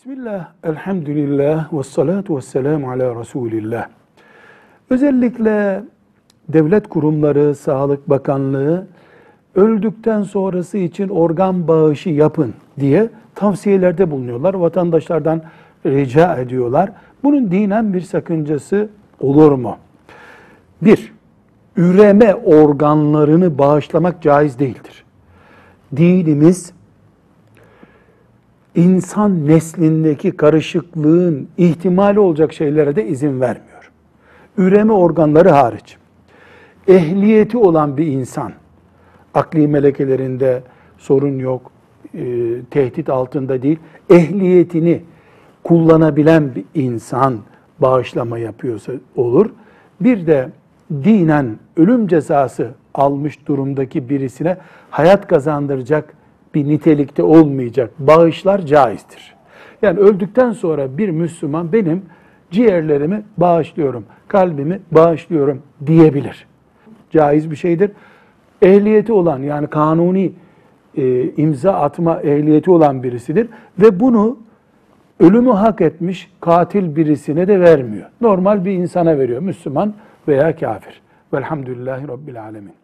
Bismillah, elhamdülillah, ve salatu ve selamu ala Resulillah. Özellikle devlet kurumları, Sağlık Bakanlığı öldükten sonrası için organ bağışı yapın diye tavsiyelerde bulunuyorlar. Vatandaşlardan rica ediyorlar. Bunun dinen bir sakıncası olur mu? Bir, üreme organlarını bağışlamak caiz değildir. Dinimiz insan neslindeki karışıklığın ihtimali olacak şeylere de izin vermiyor. Üreme organları hariç. Ehliyeti olan bir insan, akli melekelerinde sorun yok, e, tehdit altında değil, ehliyetini kullanabilen bir insan bağışlama yapıyorsa olur. Bir de dinen ölüm cezası almış durumdaki birisine hayat kazandıracak bir nitelikte olmayacak bağışlar caizdir. Yani öldükten sonra bir Müslüman benim ciğerlerimi bağışlıyorum, kalbimi bağışlıyorum diyebilir. Caiz bir şeydir. Ehliyeti olan yani kanuni e, imza atma ehliyeti olan birisidir ve bunu ölümü hak etmiş katil birisine de vermiyor. Normal bir insana veriyor. Müslüman veya kafir. Velhamdülillahi Rabbil Alemin.